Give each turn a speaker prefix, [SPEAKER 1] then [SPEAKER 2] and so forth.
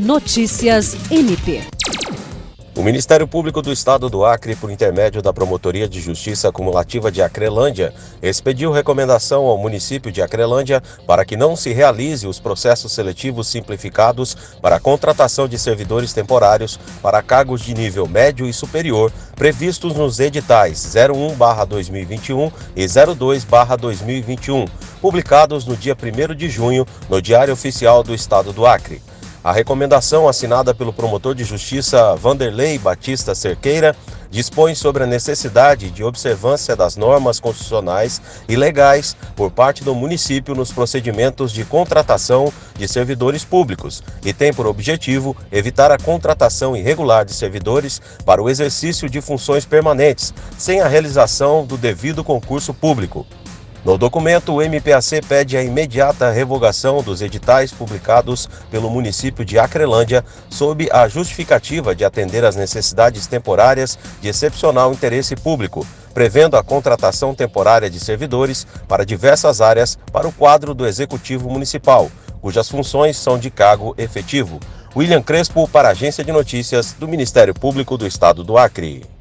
[SPEAKER 1] Notícias MP.
[SPEAKER 2] O Ministério Público do Estado do Acre, por intermédio da Promotoria de Justiça Acumulativa de Acrelândia, expediu recomendação ao município de Acrelândia para que não se realize os processos seletivos simplificados para a contratação de servidores temporários para cargos de nível médio e superior previstos nos editais 01/2021 e 02/2021, publicados no dia 1 de junho no Diário Oficial do Estado do Acre. A recomendação assinada pelo promotor de justiça Vanderlei Batista Cerqueira dispõe sobre a necessidade de observância das normas constitucionais e legais por parte do município nos procedimentos de contratação de servidores públicos e tem por objetivo evitar a contratação irregular de servidores para o exercício de funções permanentes, sem a realização do devido concurso público. No documento, o MPAC pede a imediata revogação dos editais publicados pelo município de Acrelândia sob a justificativa de atender às necessidades temporárias de excepcional interesse público, prevendo a contratação temporária de servidores para diversas áreas para o quadro do Executivo Municipal, cujas funções são de cargo efetivo. William Crespo para a Agência de Notícias do Ministério Público do Estado do Acre.